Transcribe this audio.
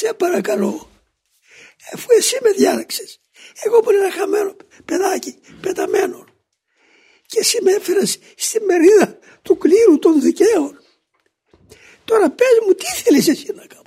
σε παρακαλώ, αφού εσύ με διάλεξες, εγώ που είναι ένα χαμένο παιδάκι, πεταμένο, και εσύ με έφερες στη μερίδα του κλήρου των δικαίων. Τώρα πες μου τι θέλεις εσύ να κάνω;